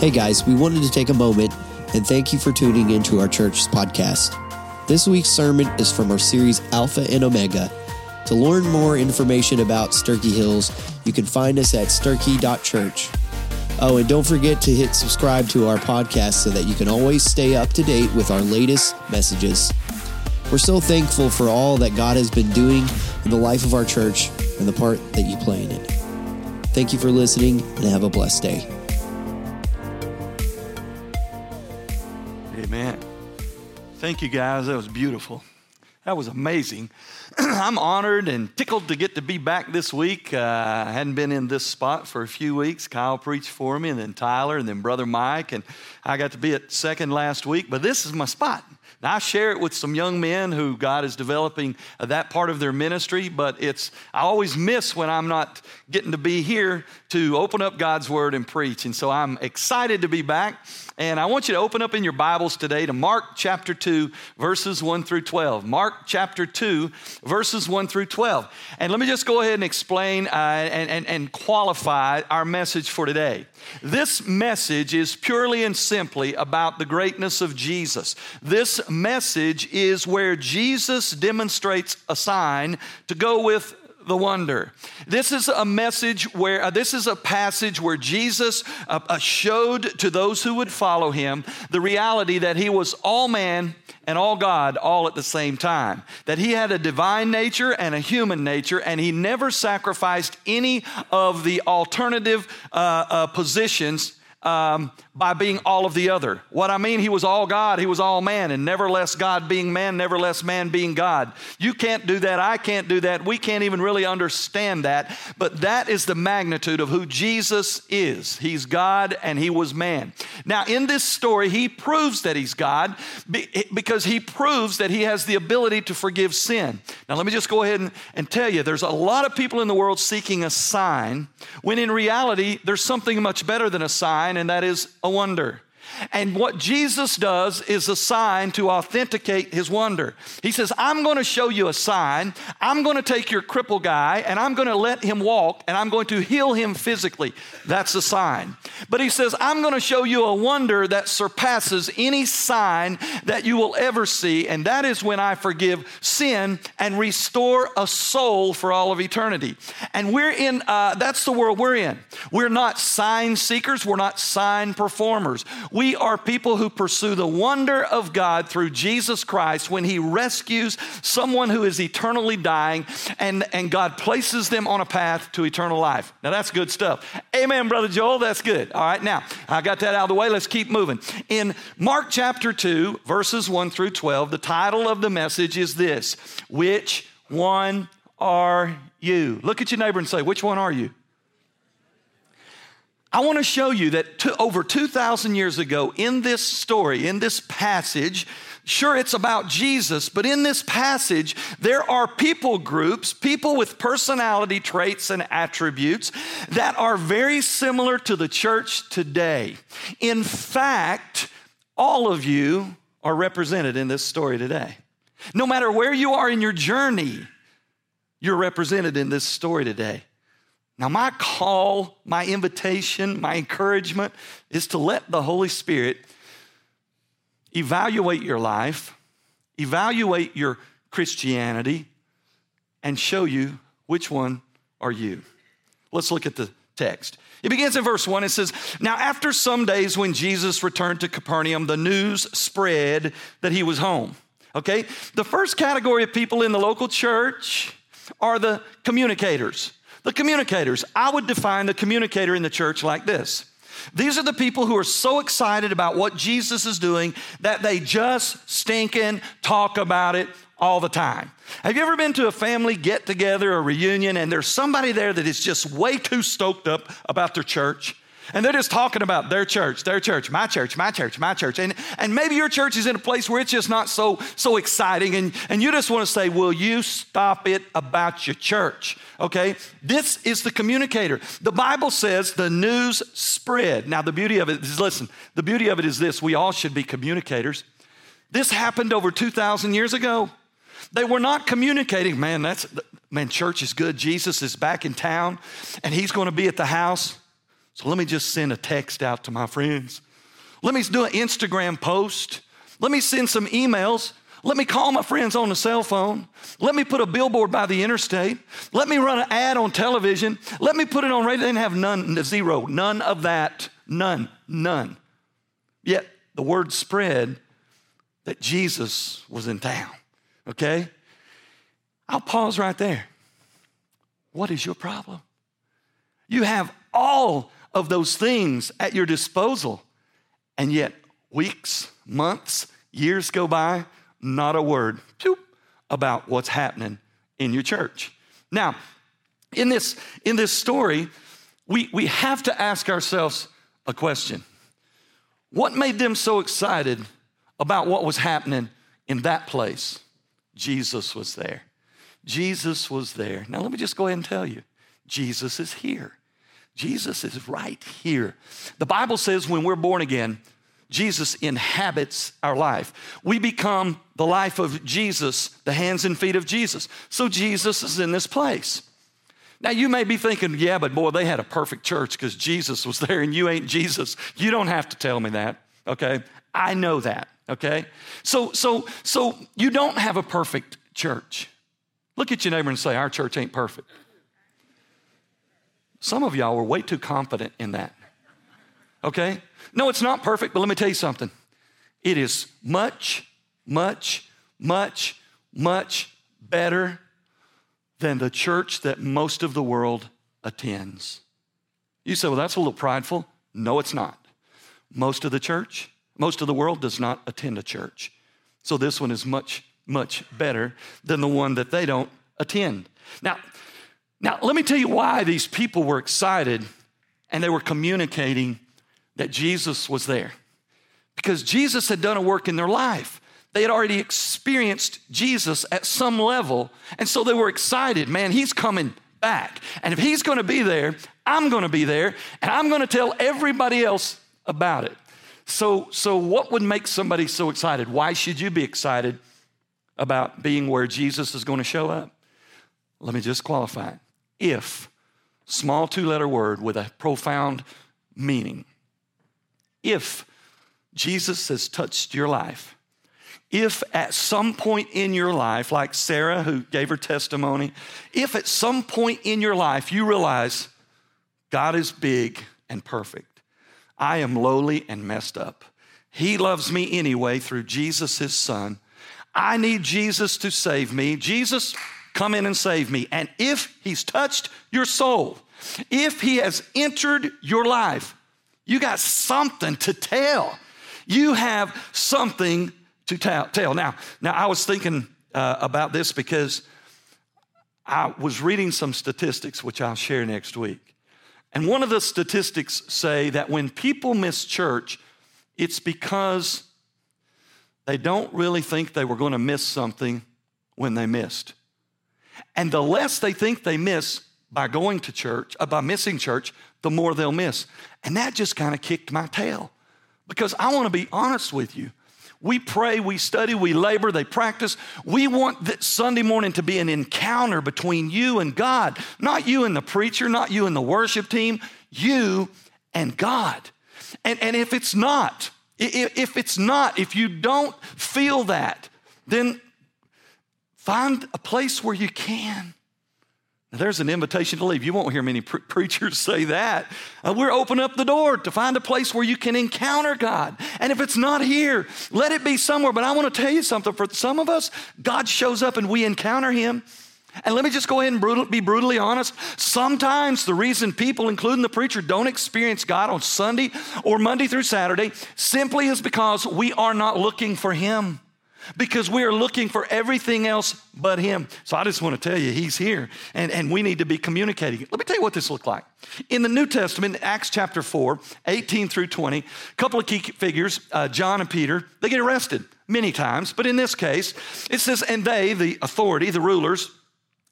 Hey guys, we wanted to take a moment and thank you for tuning into our church's podcast. This week's sermon is from our series Alpha and Omega. To learn more information about Sterchi Hills, you can find us at sterchi.church. Oh, and don't forget to hit subscribe to our podcast so that you can always stay up to date with our latest messages. We're so thankful for all that God has been doing in the life of our church and the part that you play in it. Thank you for listening and have a blessed day. Thank you guys. That was beautiful. That was amazing. I'm honored and tickled to get to be back this week. Uh, I hadn't been in this spot for a few weeks. Kyle preached for me, and then Tyler, and then Brother Mike, and I got to be at second last week. But this is my spot. Now, I share it with some young men who God is developing uh, that part of their ministry, but it's, I always miss when I'm not getting to be here to open up God's word and preach. And so I'm excited to be back. And I want you to open up in your Bibles today to Mark chapter 2, verses 1 through 12. Mark chapter 2, verses 1 through 12. And let me just go ahead and explain uh, and, and, and qualify our message for today. This message is purely and simply about the greatness of Jesus. This message is where Jesus demonstrates a sign to go with the wonder. This is a message where, uh, this is a passage where Jesus uh, uh, showed to those who would follow him the reality that he was all man and all God all at the same time. That he had a divine nature and a human nature, and he never sacrificed any of the alternative uh, uh, positions um, by being all of the other. What I mean, he was all God, he was all man, and never less God being man, never less man being God. You can't do that, I can't do that, we can't even really understand that, but that is the magnitude of who Jesus is. He's God and he was man. Now, in this story, he proves that he's God because he proves that he has the ability to forgive sin. Now, let me just go ahead and, and tell you there's a lot of people in the world seeking a sign, when in reality, there's something much better than a sign and that is a wonder. And what Jesus does is a sign to authenticate his wonder. He says, I'm going to show you a sign. I'm going to take your cripple guy and I'm going to let him walk and I'm going to heal him physically. That's a sign. But he says, I'm going to show you a wonder that surpasses any sign that you will ever see. And that is when I forgive sin and restore a soul for all of eternity. And we're in, uh, that's the world we're in. We're not sign seekers, we're not sign performers. We are people who pursue the wonder of God through Jesus Christ when He rescues someone who is eternally dying and, and God places them on a path to eternal life. Now, that's good stuff. Amen, Brother Joel. That's good. All right, now, I got that out of the way. Let's keep moving. In Mark chapter 2, verses 1 through 12, the title of the message is this Which one are you? Look at your neighbor and say, Which one are you? I want to show you that to, over 2,000 years ago, in this story, in this passage, sure, it's about Jesus, but in this passage, there are people groups, people with personality traits and attributes that are very similar to the church today. In fact, all of you are represented in this story today. No matter where you are in your journey, you're represented in this story today. Now, my call, my invitation, my encouragement is to let the Holy Spirit evaluate your life, evaluate your Christianity, and show you which one are you. Let's look at the text. It begins in verse 1. It says, Now, after some days when Jesus returned to Capernaum, the news spread that he was home. Okay? The first category of people in the local church are the communicators. The communicators. I would define the communicator in the church like this. These are the people who are so excited about what Jesus is doing that they just stinking talk about it all the time. Have you ever been to a family get together, a reunion, and there's somebody there that is just way too stoked up about their church? And they're just talking about their church, their church, my church, my church, my church. And, and maybe your church is in a place where it's just not so, so exciting. And, and you just want to say, Will you stop it about your church? Okay? This is the communicator. The Bible says the news spread. Now, the beauty of it is listen, the beauty of it is this we all should be communicators. This happened over 2,000 years ago. They were not communicating, man, that's, man, church is good. Jesus is back in town and he's going to be at the house. So let me just send a text out to my friends. Let me do an Instagram post. Let me send some emails. Let me call my friends on the cell phone. Let me put a billboard by the interstate. Let me run an ad on television. Let me put it on radio. They didn't have none, zero, none of that. None, none. Yet the word spread that Jesus was in town. Okay? I'll pause right there. What is your problem? You have all of those things at your disposal, and yet weeks, months, years go by, not a word about what's happening in your church. Now, in this, in this story, we, we have to ask ourselves a question What made them so excited about what was happening in that place? Jesus was there. Jesus was there. Now, let me just go ahead and tell you Jesus is here. Jesus is right here. The Bible says when we're born again, Jesus inhabits our life. We become the life of Jesus, the hands and feet of Jesus. So Jesus is in this place. Now, you may be thinking, yeah, but boy, they had a perfect church because Jesus was there and you ain't Jesus. You don't have to tell me that, okay? I know that, okay? So, so, so you don't have a perfect church. Look at your neighbor and say, Our church ain't perfect. Some of y'all were way too confident in that. Okay? No, it's not perfect, but let me tell you something. It is much, much, much, much better than the church that most of the world attends. You say, well, that's a little prideful. No, it's not. Most of the church, most of the world does not attend a church. So this one is much, much better than the one that they don't attend. Now, now let me tell you why these people were excited and they were communicating that Jesus was there. Because Jesus had done a work in their life. They had already experienced Jesus at some level, and so they were excited. Man, he's coming back. And if he's gonna be there, I'm gonna be there, and I'm gonna tell everybody else about it. So, so what would make somebody so excited? Why should you be excited about being where Jesus is gonna show up? Let me just qualify it. If, small two letter word with a profound meaning if Jesus has touched your life, if at some point in your life, like Sarah who gave her testimony, if at some point in your life you realize God is big and perfect, I am lowly and messed up. He loves me anyway through Jesus, his son. I need Jesus to save me. Jesus, come in and save me. And if he's touched your soul, if he has entered your life, you got something to tell. You have something to tell. Now, now I was thinking uh, about this because I was reading some statistics, which I'll share next week. And one of the statistics say that when people miss church, it's because they don't really think they were going to miss something when they missed. And the less they think they miss by going to church, uh, by missing church, the more they'll miss. And that just kind of kicked my tail because I want to be honest with you. We pray, we study, we labor, they practice. We want that Sunday morning to be an encounter between you and God, not you and the preacher, not you and the worship team, you and God. And, and if it's not, if it's not, if you don't feel that, then find a place where you can. There's an invitation to leave. You won't hear many pre- preachers say that. Uh, we're opening up the door to find a place where you can encounter God. And if it's not here, let it be somewhere. But I want to tell you something. For some of us, God shows up and we encounter Him. And let me just go ahead and brutal, be brutally honest. Sometimes the reason people, including the preacher, don't experience God on Sunday or Monday through Saturday simply is because we are not looking for Him because we are looking for everything else but Him. So I just want to tell you, He's here and, and we need to be communicating. Let me tell you what this looked like. In the New Testament, Acts chapter 4, 18 through 20, a couple of key figures, uh, John and Peter, they get arrested many times, but in this case, it says, and they, the authority, the rulers,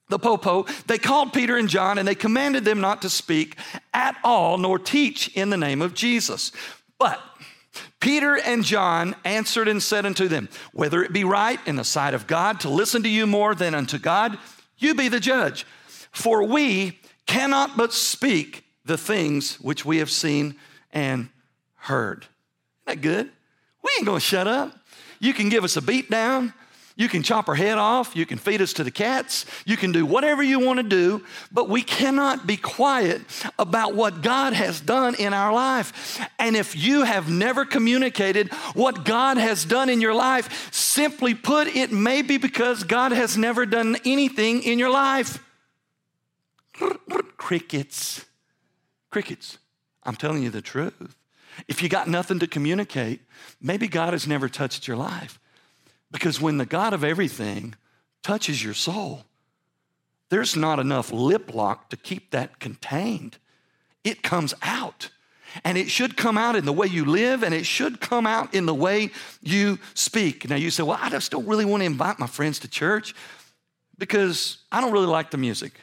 the popo, they called Peter and John and they commanded them not to speak at all nor teach in the name of Jesus. But Peter and John answered and said unto them, Whether it be right in the sight of God to listen to you more than unto God, you be the judge. For we cannot but speak the things which we have seen and heard. Isn't that good? We ain't gonna shut up. You can give us a beat down. You can chop our head off. You can feed us to the cats. You can do whatever you want to do, but we cannot be quiet about what God has done in our life. And if you have never communicated what God has done in your life, simply put, it may be because God has never done anything in your life. Crickets. Crickets. I'm telling you the truth. If you got nothing to communicate, maybe God has never touched your life. Because when the God of everything touches your soul, there's not enough lip lock to keep that contained. It comes out. And it should come out in the way you live, and it should come out in the way you speak. Now, you say, Well, I just don't really want to invite my friends to church because I don't really like the music.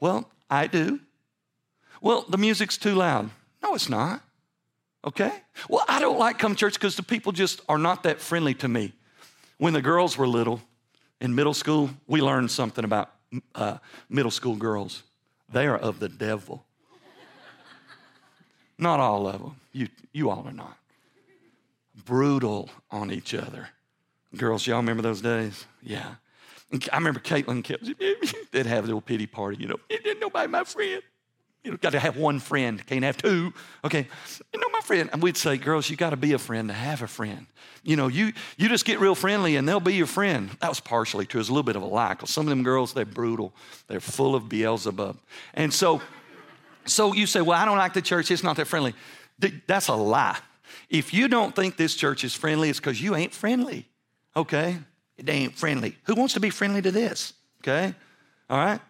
Well, I do. Well, the music's too loud. No, it's not. Okay? Well, I don't like come to church because the people just are not that friendly to me. When the girls were little in middle school, we learned something about uh, middle school girls. They are of the devil. not all of them. You, you all are not. Brutal on each other. Girls, y'all remember those days? Yeah. I remember Caitlin kept, they'd have a little pity party, you know, nobody my friend. You know, got to have one friend, can't have two. Okay, you know my friend, and we'd say, girls, you got to be a friend to have a friend. You know, you you just get real friendly, and they'll be your friend. That was partially true. It was a little bit of a lie, because some of them girls, they're brutal. They're full of Beelzebub, and so, so you say, well, I don't like the church. It's not that friendly. That's a lie. If you don't think this church is friendly, it's because you ain't friendly. Okay, it ain't friendly. Who wants to be friendly to this? Okay, all right.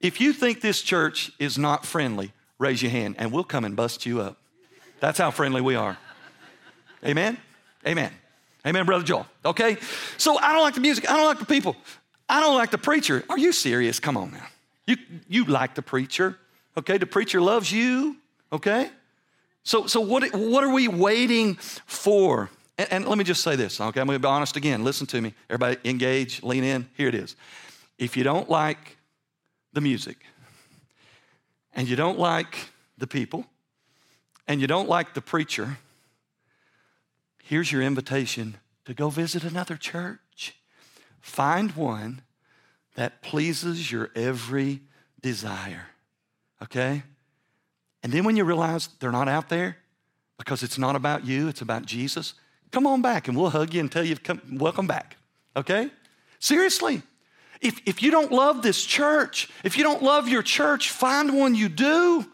If you think this church is not friendly, raise your hand and we'll come and bust you up. That's how friendly we are. Amen? Amen. Amen, Brother Joel. Okay? So I don't like the music. I don't like the people. I don't like the preacher. Are you serious? Come on now. You, you like the preacher. Okay? The preacher loves you. Okay? So, so what, what are we waiting for? And, and let me just say this, okay? I'm going to be honest again. Listen to me. Everybody engage, lean in. Here it is. If you don't like the music, and you don't like the people, and you don't like the preacher, here's your invitation to go visit another church. Find one that pleases your every desire, okay? And then when you realize they're not out there because it's not about you, it's about Jesus, come on back and we'll hug you and tell you, come, welcome back, okay? Seriously. If, if you don't love this church, if you don't love your church, find one you do.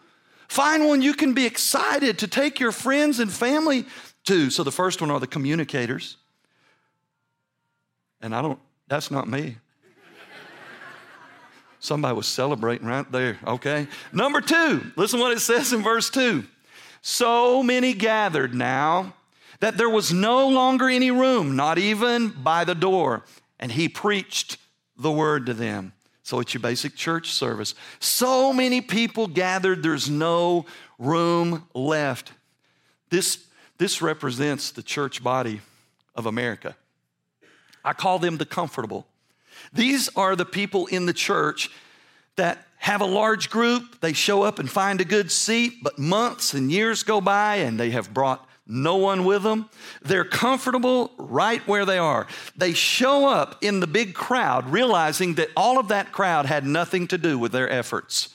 Find one you can be excited to take your friends and family to. So the first one are the communicators. And I don't, that's not me. Somebody was celebrating right there, okay? Number two, listen what it says in verse two. So many gathered now that there was no longer any room, not even by the door. And he preached the word to them. So it's your basic church service. So many people gathered, there's no room left. This, this represents the church body of America. I call them the comfortable. These are the people in the church that have a large group, they show up and find a good seat, but months and years go by and they have brought no one with them. They're comfortable right where they are. They show up in the big crowd, realizing that all of that crowd had nothing to do with their efforts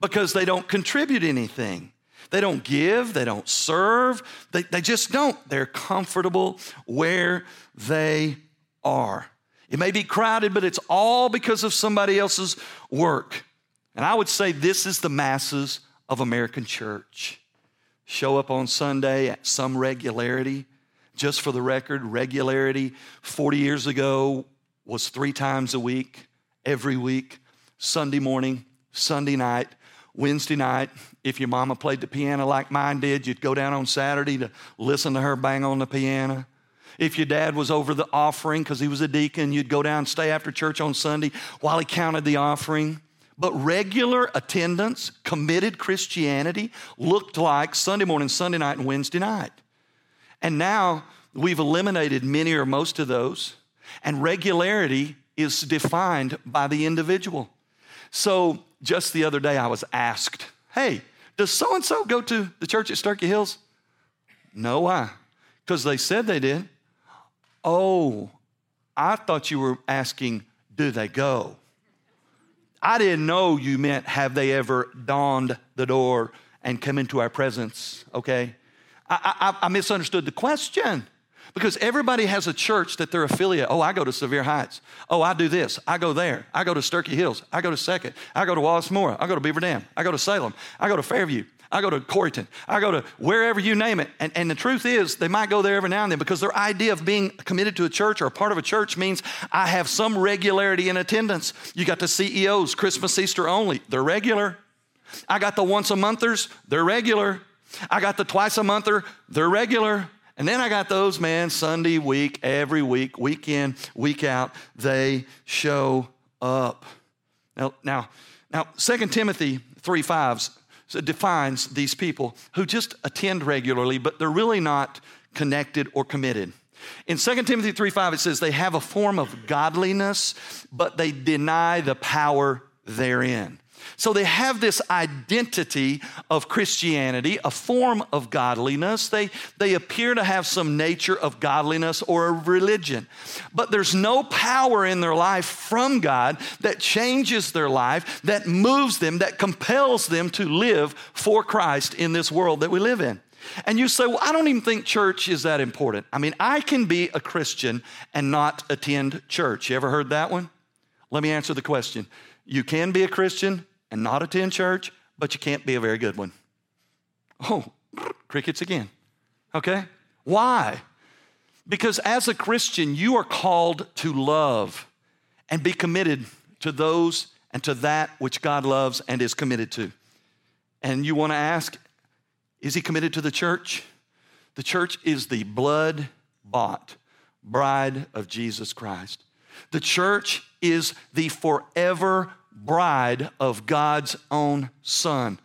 because they don't contribute anything. They don't give, they don't serve, they, they just don't. They're comfortable where they are. It may be crowded, but it's all because of somebody else's work. And I would say this is the masses of American church show up on Sunday at some regularity. Just for the record, regularity 40 years ago was three times a week, every week, Sunday morning, Sunday night, Wednesday night. If your mama played the piano like mine did, you'd go down on Saturday to listen to her bang on the piano. If your dad was over the offering because he was a deacon, you'd go down and stay after church on Sunday while he counted the offering. But regular attendance, committed Christianity looked like Sunday morning, Sunday night, and Wednesday night. And now we've eliminated many or most of those, and regularity is defined by the individual. So just the other day, I was asked, Hey, Does so and so go to the church at Sterchi Hills? No, why? Because they said they did. Oh, I thought you were asking, do they go? I didn't know you meant have they ever dawned the door and come into our presence, okay? I, I, I misunderstood the question. Because everybody has a church that they're affiliate. Oh, I go to Sevier Heights. Oh, I do this. I go there. I go to Sterchi Hills. I go to Second. I go to Wallace Moore. I go to Beaver Dam. I go to Salem. I go to Fairview. I go to Corryton, I go to wherever you name it. And, and the truth is, they might go there every now and then because their idea of being committed to a church or a part of a church means I have some regularity in attendance. You got the CEOs, Christmas, Easter only. They're regular. I got the once a monthers. They're regular. I got the twice a monther. They're regular. And then I got those, man, Sunday, week, every week, week in, week out, they show up. Now, now, now 2 Timothy 3 5 defines these people who just attend regularly, but they're really not connected or committed. In 2 Timothy 3 5, it says they have a form of godliness, but they deny the power therein. So they have this identity of Christianity, a form of godliness. They, they appear to have some nature of godliness or a religion. But there's no power in their life from God that changes their life, that moves them, that compels them to live for Christ in this world that we live in. And you say, Well, I don't even think church is that important. I mean, I can be a Christian and not attend church. You ever heard that one? Let me answer the question. You can be a Christian and not attend church, but you can't be a very good one. Oh, crickets again. Okay? Why? Because as a Christian, you are called to love and be committed to those and to that which God loves and is committed to. And you want to ask, is he committed to the church? The church is the blood bought bride of Jesus Christ. The church is the forever bride of God's own son.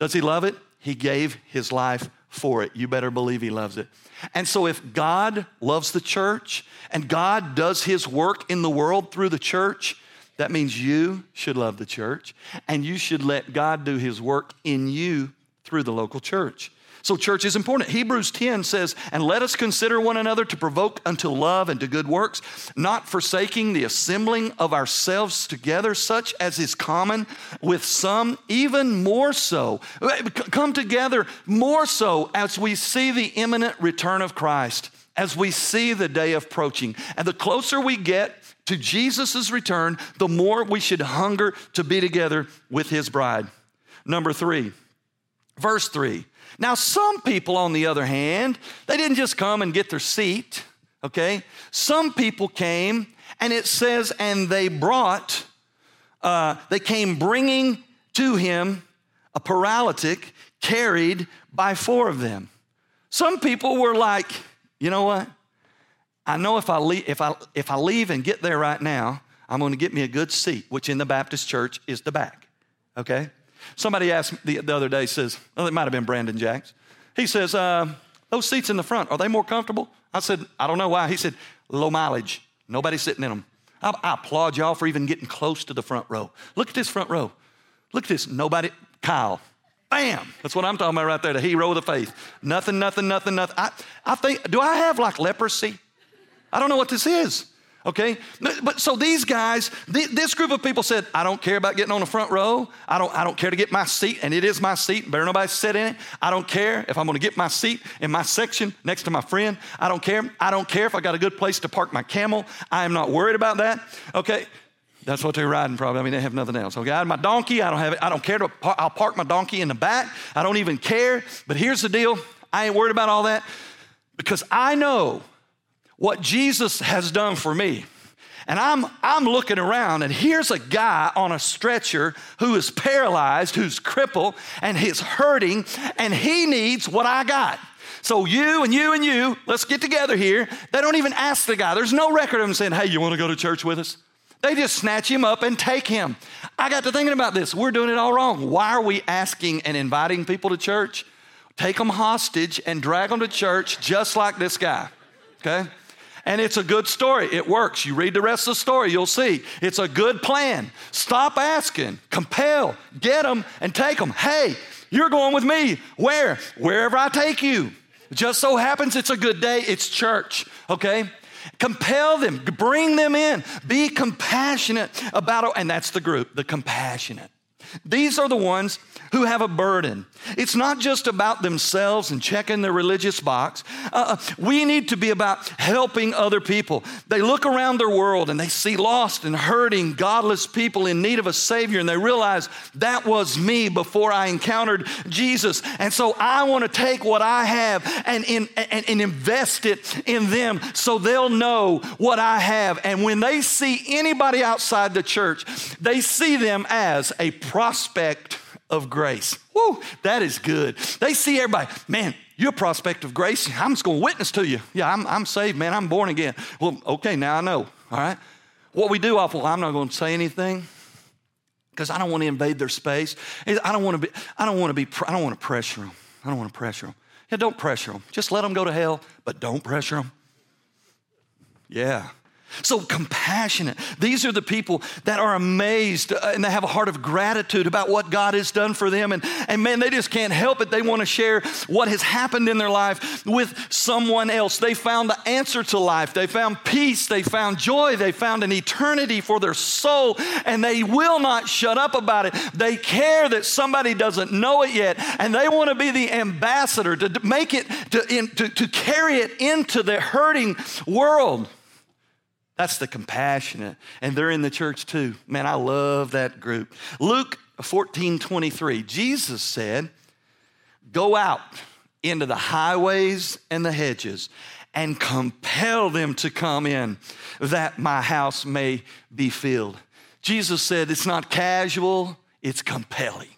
Does he love it? He gave his life for it. You better believe he loves it. And so, if God loves the church and God does his work in the world through the church, that means you should love the church and you should let God do his work in you through the local church. So, church is important. Hebrews 10 says, And let us consider one another to provoke unto love and to good works, not forsaking the assembling of ourselves together, such as is common with some, even more so. Come together more so as we see the imminent return of Christ, as we see the day approaching. And the closer we get, to Jesus' return, the more we should hunger to be together with his bride. Number three, verse three. Now, some people, on the other hand, they didn't just come and get their seat, okay? Some people came, and it says, and they brought, uh, they came bringing to him a paralytic carried by four of them. Some people were like, you know what? I know if I leave, if I, if I leave and get there right now, I'm going to get me a good seat, which in the Baptist church is the back. Okay? Somebody asked me the, the other day, says, well, it might have been Brandon Jacks. He says, uh, those seats in the front, are they more comfortable? I said, I don't know why. He said, low mileage. Nobody's sitting in them. I, I applaud y'all for even getting close to the front row. Look at this front row. Look at this. Nobody, Kyle. Bam! That's what I'm talking about right there, the hero of the faith. Nothing, nothing, nothing, nothing. I, I think, do I have like leprosy? I don't know what this is. Okay? But so these guys, this group of people said, I don't care about getting on the front row. I don't, I don't care to get my seat, and it is my seat. Better nobody sit in it. I don't care if I'm gonna get my seat in my section next to my friend. I don't care. I don't care if I got a good place to park my camel. I am not worried about that. Okay? That's what they're riding probably. I mean, they have nothing else. Okay, I have my donkey. I don't have it. I don't care to. I'll park my donkey in the back. I don't even care. But here's the deal. I ain't worried about all that because I know what Jesus has done for me. And I'm, I'm looking around, and here's a guy on a stretcher who is paralyzed, who's crippled, and he's hurting, and he needs what I got. So you and you and you, let's get together here. They don't even ask the guy. There's no record of him saying, hey, you want to go to church with us? They just snatch him up and take him. I got to thinking about this. We're doing it all wrong. Why are we asking and inviting people to church? Take them hostage and drag them to church just like this guy. Okay? And it's a good story. It works. You read the rest of the story, you'll see. It's a good plan. Stop asking, compel, get them, and take them. Hey, You're going with me. Where? Wherever I take you. Just so happens it's a good day, it's church, okay? Compel them, bring them in, be compassionate about it. And that's the group, the compassionate. These are the ones who have a burden. It's not just about themselves and checking their religious box. Uh, uh, we need to be about helping other people. They look around their world and they see lost and hurting, godless people in need of a Savior, and they realize that was me before I encountered Jesus. And so I want to take what I have and, in, and, and invest it in them so they'll know what I have. And when they see anybody outside the church, they see them as a prospect of grace. Woo, that is good. They see everybody, man, you're a prospect of grace. I'm just going to witness to you. Yeah, I'm, I'm saved, man. I'm born again. Well, okay, now I know. All right. What we do awful, I'm not going to say anything because I don't want to invade their space. I don't want to be, I don't want to be, I don't want to pressure them. I don't want to pressure them. Yeah, don't pressure them. Just let them go to hell, but don't pressure them. Yeah. So compassionate. These are the people that are amazed uh, and they have a heart of gratitude about what God has done for them. And, and man, they just can't help it. They want to share what has happened in their life with someone else. They found the answer to life. They found peace. They found joy. They found an eternity for their soul. And they will not shut up about it. They care that somebody doesn't know it yet. And they want to be the ambassador to make it, to, in, to, to carry it into the hurting world. That's the compassionate. And they're in the church too. Man, I love that group. Luke 14 23, Jesus said, Go out into the highways and the hedges and compel them to come in that my house may be filled. Jesus said it's not casual, it's compelling.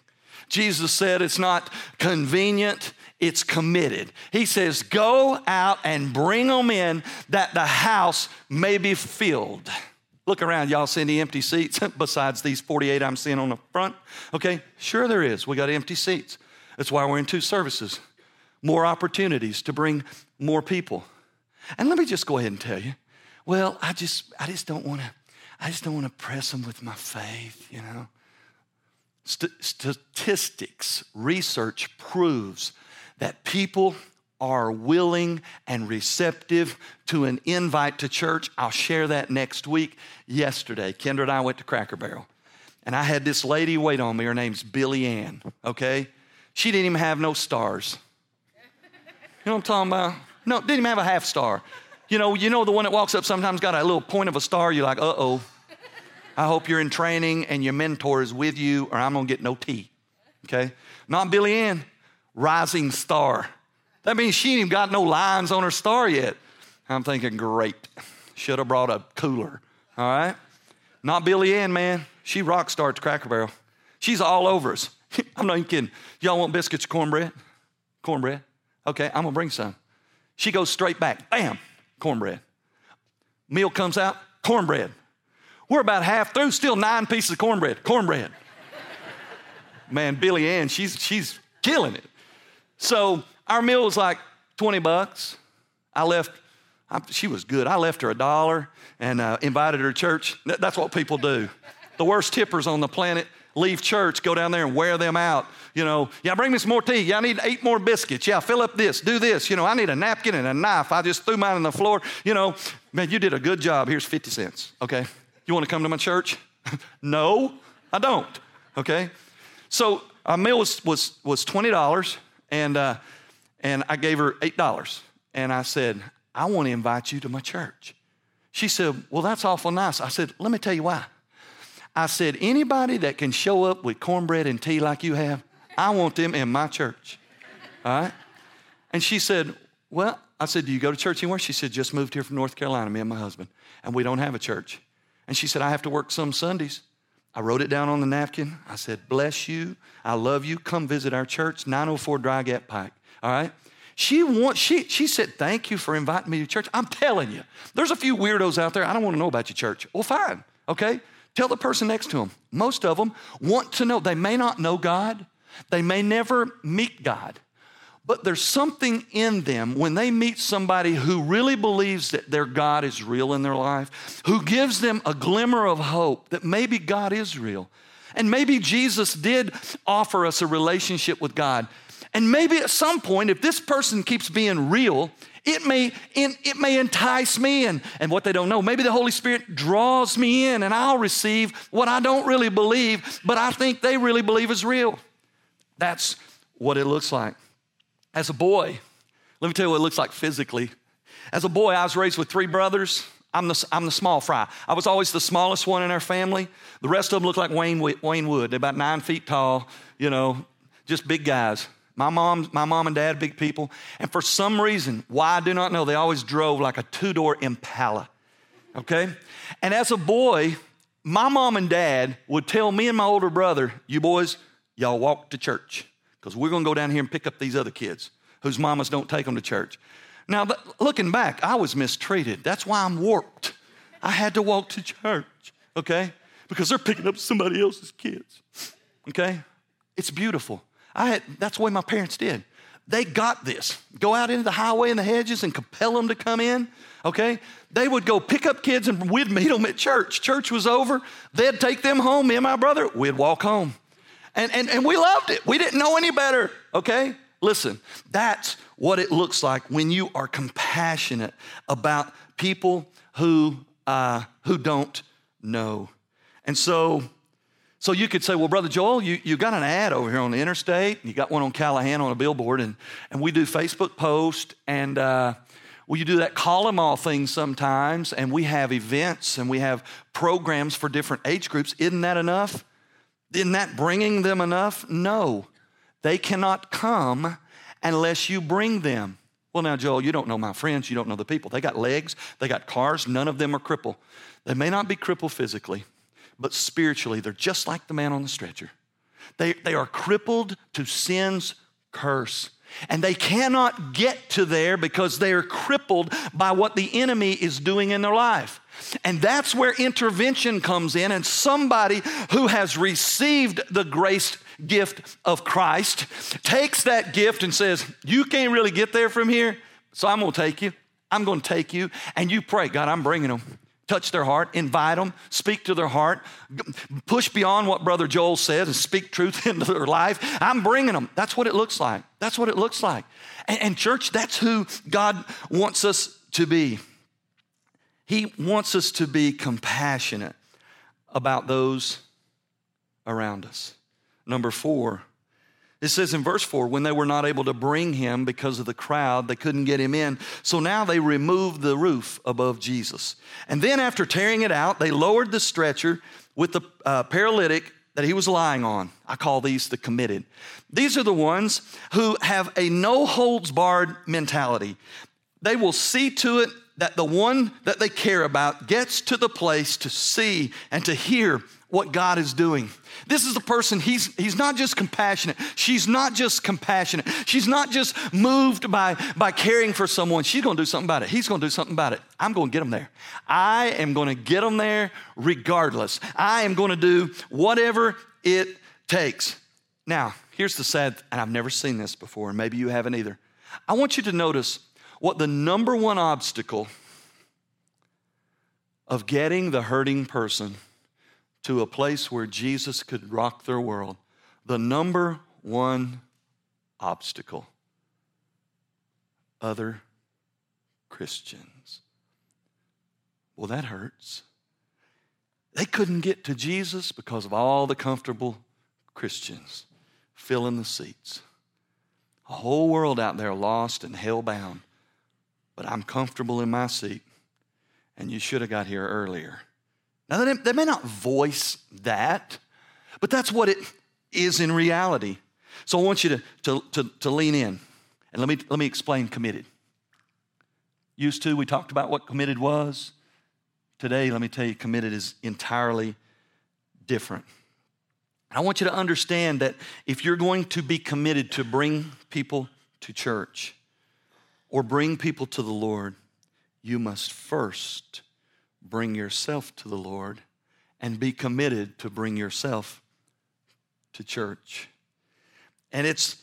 Jesus said it's not convenient, it's committed. He says, Go out and bring them in that the house may be filled. Look around, y'all see any empty seats besides these 48 I'm seeing on the front? Okay, sure there is. We got empty seats. That's why we're in two services. More opportunities to bring more people. And let me just go ahead and tell you, well, I just I just don't want to I just don't want to press them with my faith, you know. St- statistics, research proves that people are willing and receptive to an invite to church. I'll share that next week. Yesterday, Kendra and I went to Cracker Barrel, and I had this lady wait on me. Her name's Billy Ann, okay? She didn't even have no stars. You know what I'm talking about? No, didn't even have a half star. You know, you know the one that walks up sometimes got a little point of a star. You're like, uh oh. I hope you're in training and your mentor is with you, or I'm gonna get no tea. Okay? Not Billy Ann rising star. That means she ain't even got no lines on her star yet. I'm thinking, great. Should have brought a cooler. All right? Not Billy Ann, man. She rock star at Cracker Barrel. She's all over us. I'm not even kidding. Y'all want biscuits, cornbread? Cornbread. Okay, I'm gonna bring some. She goes straight back. Bam, cornbread. Meal comes out, cornbread. We're about half through, still nine pieces of cornbread. Cornbread. Man, Billy Ann, she's she's killing it. So our meal was like 20 bucks. I left, I, she was good. I left her a dollar and uh, invited her to church. That's what people do. The worst tippers on the planet leave church, go down there and wear them out. You know, yeah, bring me some more tea. Yeah, I need eight more biscuits. Yeah, fill up this, do this. You know, I need a napkin and a knife. I just threw mine on the floor. You know, man, you did a good job. Here's 50 cents. Okay. You want to come to my church? no, I don't. Okay. So our meal was, was, was $20, and, uh, and I gave her $8. And I said, I want to invite you to my church. She said, Well, that's awful nice. I said, Let me tell you why. I said, Anybody that can show up with cornbread and tea like you have, I want them in my church. All right? And she said, Well, I said, Do you go to church anywhere? She said, Just moved here from North Carolina, me and my husband, and we don't have a church. And she said, I have to work some Sundays. I wrote it down on the napkin. I said, Bless you. I love you. Come visit our church, 904 Dry Gap Pike. All right? She wants, she, she said, Thank you for inviting me to church. I'm telling you, there's a few weirdos out there. I don't want to know about your church. Well, fine. Okay? Tell the person next to them. Most of them want to know. They may not know God, they may never meet God, but there's something in them when they meet somebody who really believes that their God is real in their life, who gives them a glimmer of hope that maybe God is real. And maybe Jesus did offer us a relationship with God. And maybe at some point, if this person keeps being real, it may, it may entice me, and, and what they don't know, maybe the Holy Spirit draws me in and I'll receive what I don't really believe, but I think they really believe is real. That's what it looks like. As a boy, let me tell you what it looks like physically. As a boy, I was raised with three brothers. I'm the, I'm the small fry. I was always the smallest one in our family. The rest of them looked like Wayne, Wayne Wood. They're about nine feet tall, you know, just big guys. My mom, my mom and dad, big people. And for some reason, why I do not know, they always drove like a two door Impala. Okay? And as a boy, my mom and dad would tell me and my older brother, you boys, y'all walk to church because we're going to go down here and pick up these other kids whose mamas don't take them to church. Now, looking back, I was mistreated. That's why I'm warped. I had to walk to church, okay? Because they're picking up somebody else's kids, okay? It's beautiful. I had, that's the way my parents did. They got this. Go out into the highway and the hedges and compel them to come in, okay? They would go pick up kids and we'd meet them at church. Church was over. They'd take them home, me and my brother, we'd walk home. And, and, and we loved it. We didn't know any better, okay? Listen, that's what it looks like when you are compassionate about people who, uh, who don't know. And so, so you could say, well, Brother Joel, you, you got an ad over here on the interstate, you got one on Callahan on a billboard, and, and we do Facebook posts, and uh, well, you do that call them all thing sometimes, and we have events and we have programs for different age groups. Isn't that enough? Isn't that bringing them enough? No. They cannot come unless you bring them. Well, now, Joel, you don't know my friends. You don't know the people. They got legs, they got cars. None of them are crippled. They may not be crippled physically, but spiritually, they're just like the man on the stretcher. They, they are crippled to sin's curse. And they cannot get to there because they are crippled by what the enemy is doing in their life. And that's where intervention comes in, and somebody who has received the grace gift of Christ takes that gift and says, You can't really get there from here, so I'm gonna take you. I'm gonna take you. And you pray, God, I'm bringing them. Touch their heart, invite them, speak to their heart, push beyond what Brother Joel says and speak truth into their life. I'm bringing them. That's what it looks like. That's what it looks like. And, and church, that's who God wants us to be. He wants us to be compassionate about those around us. Number four, it says in verse 4 when they were not able to bring him because of the crowd, they couldn't get him in. So now they removed the roof above Jesus. And then, after tearing it out, they lowered the stretcher with the uh, paralytic that he was lying on. I call these the committed. These are the ones who have a no holds barred mentality. They will see to it that the one that they care about gets to the place to see and to hear what God is doing. This is the person, he's, he's not just compassionate. She's not just compassionate. She's not just moved by, by caring for someone. She's gonna do something about it. He's gonna do something about it. I'm gonna get them there. I am gonna get them there regardless. I am gonna do whatever it takes. Now, here's the sad, and I've never seen this before, and maybe you haven't either. I want you to notice what the number one obstacle of getting the hurting person to a place where Jesus could rock their world. The number one obstacle other Christians. Well, that hurts. They couldn't get to Jesus because of all the comfortable Christians filling the seats. A whole world out there lost and hell bound. But I'm comfortable in my seat, and you should have got here earlier. Now, they, they may not voice that, but that's what it is in reality. So I want you to, to, to, to lean in and let me, let me explain committed. Used to, we talked about what committed was. Today, let me tell you, committed is entirely different. I want you to understand that if you're going to be committed to bring people to church or bring people to the Lord, you must first bring yourself to the Lord and be committed to bring yourself to church. And it's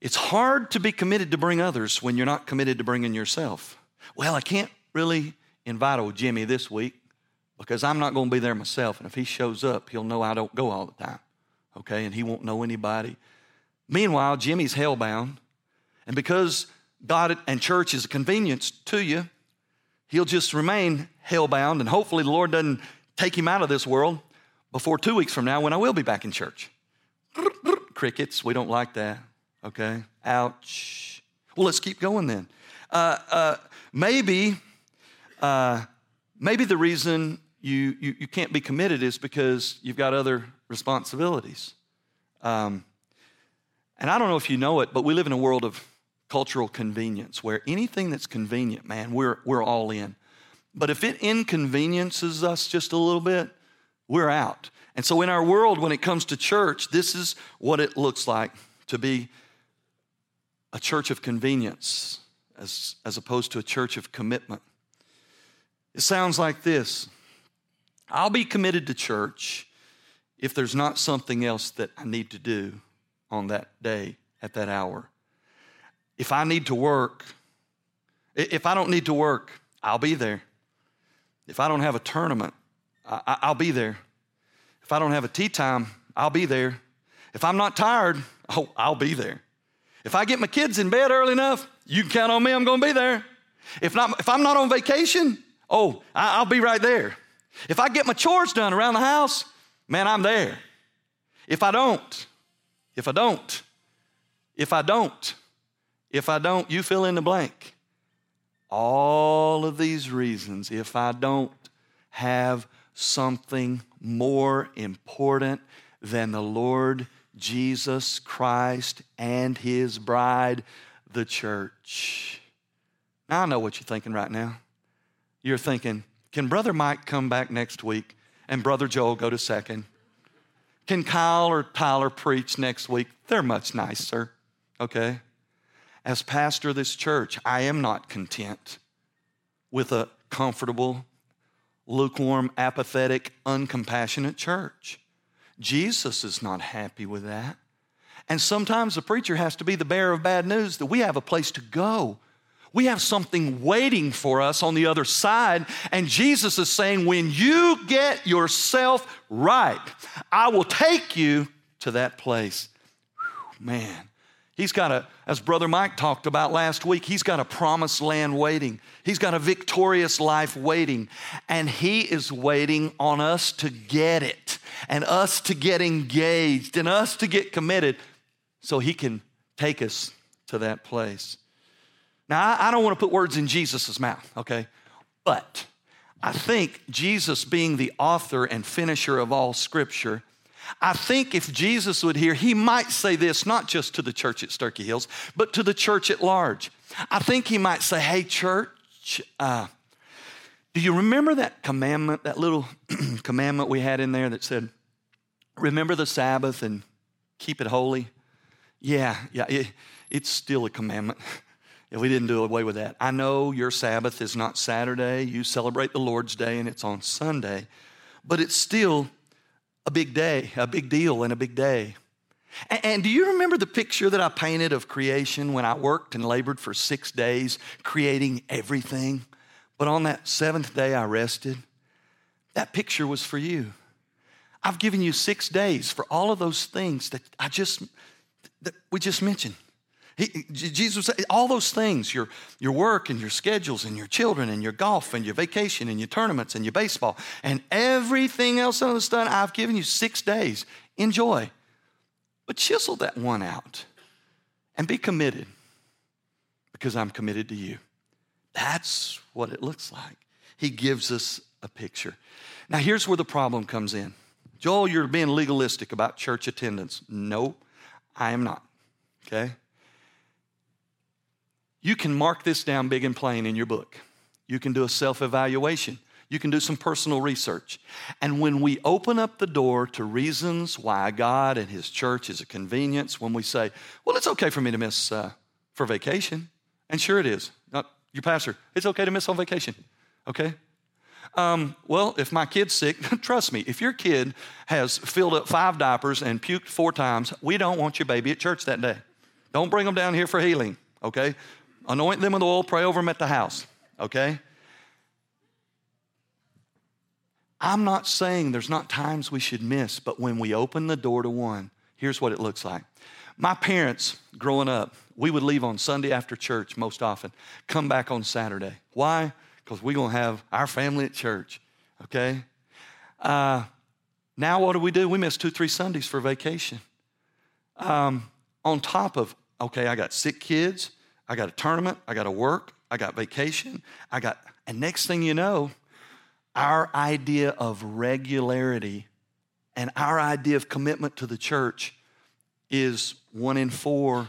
it's hard to be committed to bring others when you're not committed to bringing yourself. Well, I can't really invite old Jimmy this week, because I'm not going to be there myself. And if he shows up, he'll know I don't go all the time, okay? And he won't know anybody. Meanwhile, Jimmy's hellbound. And because God and church is a convenience to you, he'll just remain hellbound. And hopefully, the Lord doesn't take him out of this world before two weeks from now when I will be back in church. Crickets, we don't like that, okay? Ouch. Well, let's keep going then. Uh, uh, maybe, uh, maybe the reason you, you, you, can't be committed is because you've got other responsibilities. Um, and I don't know if you know it, but we live in a world of cultural convenience where anything that's convenient, man, we're, we're all in. But if it inconveniences us just a little bit, we're out. And so, in our world, when it comes to church, this is what it looks like to be a church of convenience as, as opposed to a church of commitment. It sounds like this I'll be committed to church if there's not something else that I need to do on that day at that hour. If I need to work, if I don't need to work, I'll be there. If I don't have a tournament, I, will be there. If I don't have a tee time, I'll be there. If I'm not tired, oh, I'll be there. If I get my kids in bed early enough, you can count on me, I'm gonna be there. If, not, if I'm not on vacation, oh, I'll be right there. If I get my chores done around the house, man, I'm there. If I don't, if I don't, if I don't, if I don't, you fill in the blank. All of these reasons, if I don't have something more important than the Lord Jesus Christ and his bride, the church. Now I know what you're thinking right now. You're thinking, can Brother Mike come back next week and Brother Joel go to second? Can Kyle or Tyler preach next week? They're much nicer, okay? As pastor of this church, I am not content with a comfortable, lukewarm, apathetic, uncompassionate church. Jesus is not happy with that. And sometimes the preacher has to be the bearer of bad news that we have a place to go. We have something waiting for us on the other side. And Jesus is saying, when you get yourself right, I will take you to that place. Whew, man, he's got a, as Brother Mike talked about last week, he's got a promised land waiting. He's got a victorious life waiting. And he is waiting on us to get it and us to get engaged and us to get committed so he can take us to that place. Now, I, don't want to put words in Jesus' mouth, okay? But I think Jesus, being the author and finisher of all scripture, I think if Jesus would hear, he might say this not just to the church at Sterchi Hills, but to the church at large. I think he might say, Hey, church, uh, do you remember that commandment, that little commandment we had in there that said, Remember the Sabbath and keep it holy? Yeah, yeah, it, it's still a commandment. we didn't do away with that. I know your Sabbath is not Saturday, you celebrate the Lord's Day and it's on Sunday, but it's still a big day, a big deal, and a big day. And, and do you remember the picture that I painted of creation when I worked and labored for six days creating everything? But on that seventh day, I rested. That picture was for you. I've given you six days for all of those things that I just that we just mentioned. He, Jesus said, all those things your, your work and your schedules and your children and your golf and your vacation and your tournaments and your baseball and everything else on the done, I've given you six days. Enjoy. But chisel that one out and be committed because I'm committed to you. That's what it looks like. He gives us a picture. Now, here's where the problem comes in. Joel, you're being legalistic about church attendance. No, I am not. Okay? You can mark this down big and plain in your book. You can do a self evaluation. You can do some personal research. And when we open up the door to reasons why God and His church is a convenience, when we say, well, it's okay for me to miss uh, for vacation, and sure it is. Not your pastor, it's okay to miss on vacation, okay? Um, well, if my kid's sick, trust me, if your kid has filled up five diapers and puked four times, we don't want your baby at church that day. Don't bring them down here for healing, okay? Anoint them with oil, pray over them at the house, okay? I'm not saying there's not times we should miss, but when we open the door to one, here's what it looks like. My parents, growing up, we would leave on Sunday after church most often, come back on Saturday. Why? Because we're going to have our family at church, okay? Uh, now, what do we do? We miss two, three Sundays for vacation. Um, on top of, okay, I got sick kids, I got a tournament, I got to work, I got vacation, I got, and next thing you know, our idea of regularity and our idea of commitment to the church is one in four,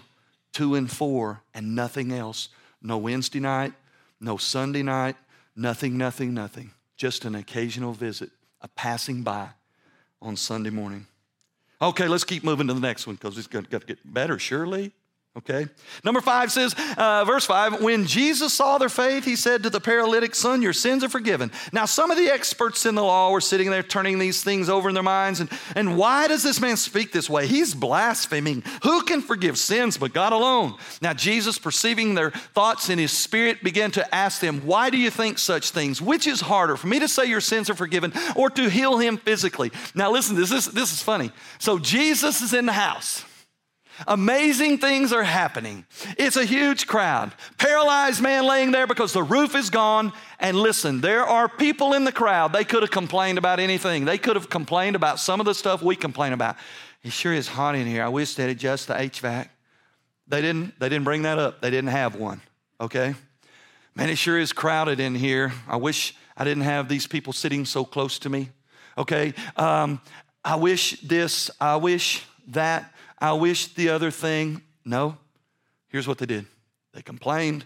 two in four, and nothing else. No Wednesday night, no Sunday night, nothing, nothing, nothing. Just an occasional visit, a passing by on Sunday morning. Okay, let's keep moving to the next one because it's going to get better, surely. Okay. Number five says, uh, verse five, when Jesus saw their faith, he said to the paralytic, Son, your sins are forgiven. Now, some of the experts in the law were sitting there turning these things over in their minds. And, and why does this man speak this way? He's blaspheming. Who can forgive sins but God alone? Now, Jesus, perceiving their thoughts in his spirit, began to ask them, Why do you think such things? Which is harder, for me to say your sins are forgiven or to heal him physically? Now, listen, this is, this is funny. So, Jesus is in the house. Amazing things are happening. It's a huge crowd. Paralyzed man laying there because the roof is gone. And listen, there are people in the crowd. They could have complained about anything. They could have complained about some of the stuff we complain about. It sure is hot in here. I wish they'd adjust the HVAC. They didn't, they didn't bring that up. They didn't have one, okay? Man, it sure is crowded in here. I wish I didn't have these people sitting so close to me, okay? Um, I wish this, I wish that. I wish the other thing. No, here's what they did they complained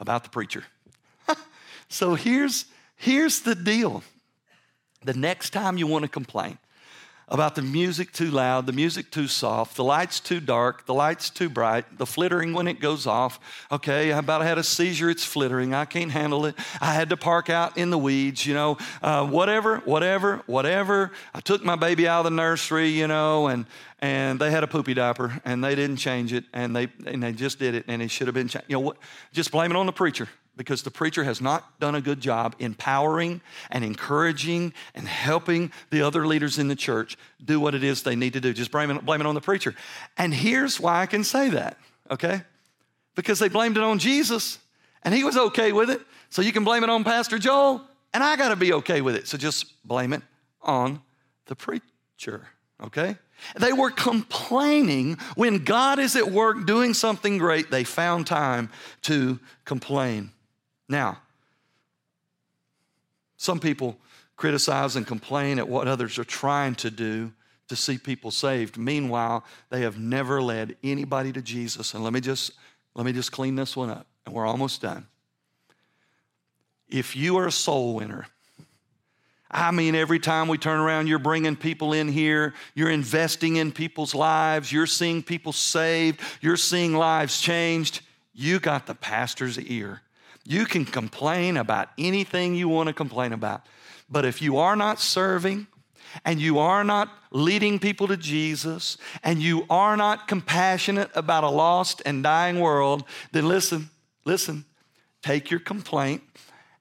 about the preacher. so here's, here's the deal the next time you want to complain, about the music too loud, the music too soft, the lights too dark, the lights too bright, the flittering when it goes off. Okay, I about had a seizure, it's flittering, I can't handle it. I had to park out in the weeds, you know, uh, whatever, whatever, whatever. I took my baby out of the nursery, you know, and, and they had a poopy diaper and they didn't change it and they, and they just did it and it should have been changed. You know what? Just blame it on the preacher because the preacher has not done a good job empowering and encouraging and helping the other leaders in the church do what it is they need to do. Just blame it, blame it on the preacher. And here's why I can say that, okay? Because they blamed it on Jesus and he was okay with it. So you can blame it on Pastor Joel and I got to be okay with it. So just blame it on the preacher, okay? They were complaining when God is at work doing something great, they found time to complain. Now, some people criticize and complain at what others are trying to do to see people saved. Meanwhile, they have never led anybody to Jesus. And let me just let me just clean this one up, and we're almost done. If you are a soul winner, I mean, every time we turn around, you're bringing people in here, you're investing in people's lives, you're seeing people saved, you're seeing lives changed. You got the pastor's ear. You can complain about anything you want to complain about. But if you are not serving, and you are not leading people to Jesus, and you are not compassionate about a lost and dying world, then listen, listen, take your complaint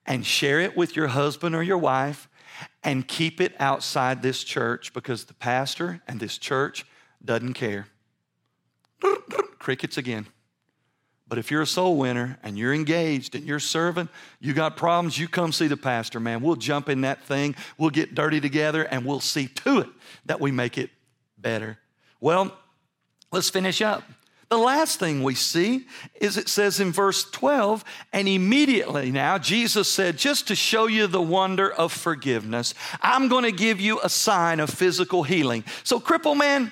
and share it with your husband or your wife and keep it outside this church because the pastor and this church doesn't care. Crickets again. But if you're a soul winner and you're engaged and you're serving, you got problems, you come see the pastor, man. We'll jump in that thing, we'll get dirty together, and we'll see to it that we make it better. Well, let's finish up. The last thing we see is it says in verse 12, and immediately now Jesus said, just to show you the wonder of forgiveness, I'm going to give you a sign of physical healing. So, cripple man,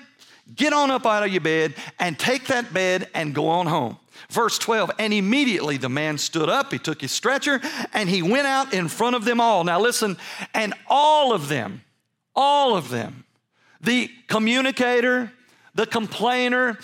get on up out of your bed and take that bed and go on home. Verse 12, and immediately the man stood up, he took his stretcher, and he went out in front of them all. Now listen, and all of them, all of them, the communicator, the complainer,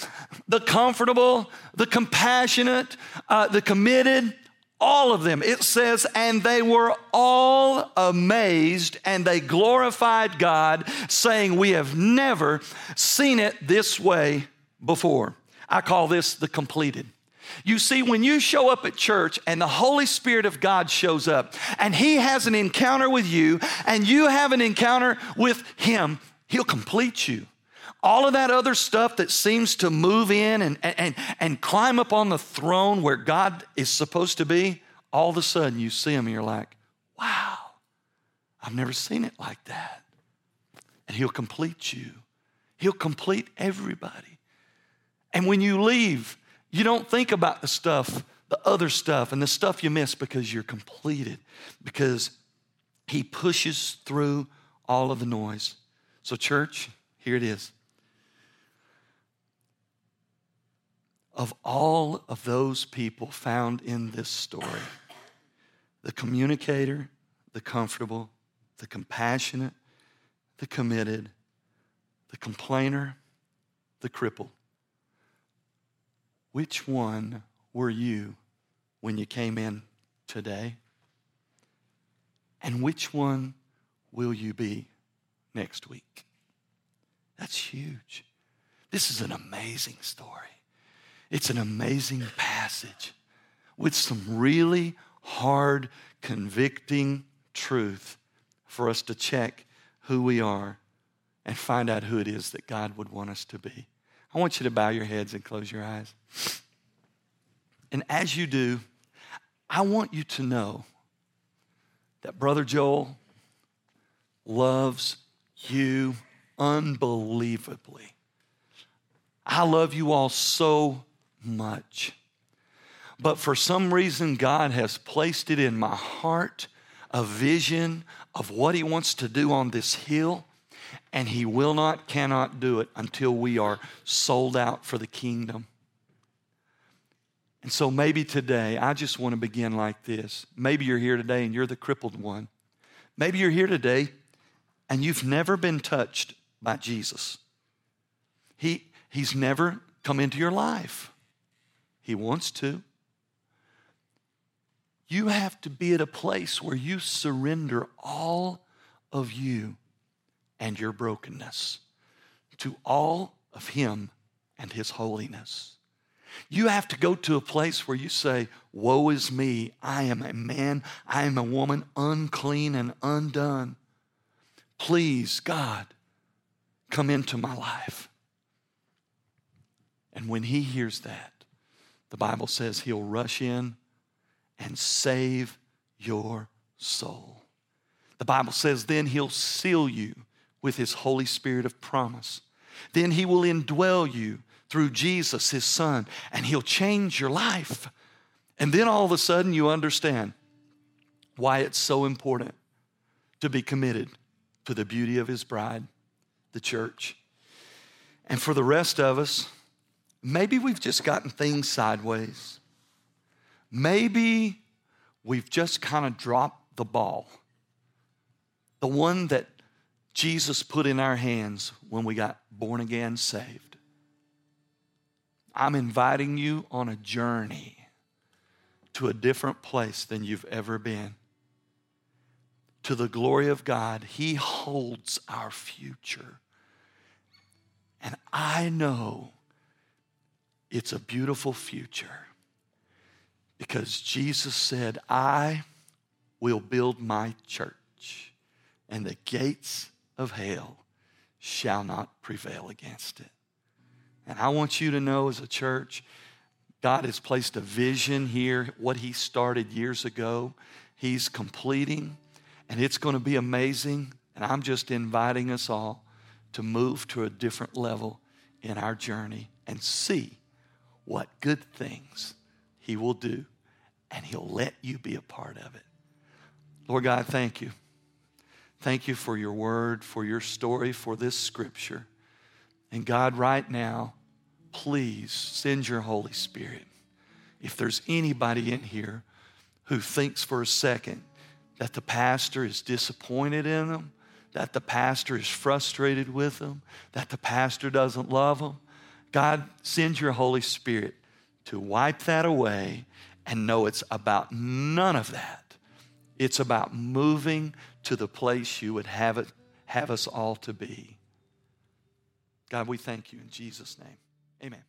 the comfortable, the compassionate, uh, the committed, all of them. It says, and they were all amazed and they glorified God, saying, We have never seen it this way before. I call this the completed. You see, when you show up at church and the Holy Spirit of God shows up and He has an encounter with you and you have an encounter with Him, He'll complete you. All of that other stuff that seems to move in and, and, and climb up on the throne where God is supposed to be, all of a sudden you see Him and you're like, wow, I've never seen it like that. And He'll complete you, He'll complete everybody. And when you leave, you don't think about the stuff, the other stuff, and the stuff you miss because you're completed, because He pushes through all of the noise. So, church, here it is. Of all of those people found in this story, the communicator, the comfortable, the compassionate, the committed, the complainer, the crippled, which one were you when you came in today? And which one will you be next week? That's huge. This is an amazing story. It's an amazing passage with some really hard, convicting truth for us to check who we are and find out who it is that God would want us to be. I want you to bow your heads and close your eyes. And as you do, I want you to know that Brother Joel loves you unbelievably. I love you all so much. But for some reason, God has placed it in my heart a vision of what He wants to do on this hill and he will not, cannot do it until we are sold out for the kingdom. And so maybe today, I just want to begin like this. Maybe you're here today and you're the crippled one. Maybe you're here today and you've never been touched by Jesus. He, he's never come into your life. He wants to. You have to be at a place where you surrender all of you and your brokenness to all of Him and His holiness. You have to go to a place where you say, Woe is me. I am a man, I am a woman, unclean and undone. Please, God, come into my life. And when He hears that, the Bible says He'll rush in and save your soul. The Bible says then He'll seal you with his Holy Spirit of promise. Then he will indwell you through Jesus, his son, and he'll change your life. And then all of a sudden you understand why it's so important to be committed to the beauty of his bride, the church. And for the rest of us, maybe we've just gotten things sideways. Maybe we've just kind of dropped the ball. The one that Jesus put in our hands when we got born again, saved. I'm inviting you on a journey to a different place than you've ever been. To the glory of God, He holds our future. And I know it's a beautiful future because Jesus said, I will build my church, and the gates of hell shall not prevail against it. And I want you to know as a church, God has placed a vision here, what He started years ago. He's completing, and it's going to be amazing. And I'm just inviting us all to move to a different level in our journey and see what good things He will do, and He'll let you be a part of it. Lord God, thank you. Thank you for your word, for your story, for this scripture. And God, right now, please send your Holy Spirit. If there's anybody in here who thinks for a second that the pastor is disappointed in them, that the pastor is frustrated with them, that the pastor doesn't love them, God, send your Holy Spirit to wipe that away and know it's about none of that. It's about moving to the place you would have, it, have us all to be. God, we thank you in Jesus' name. Amen.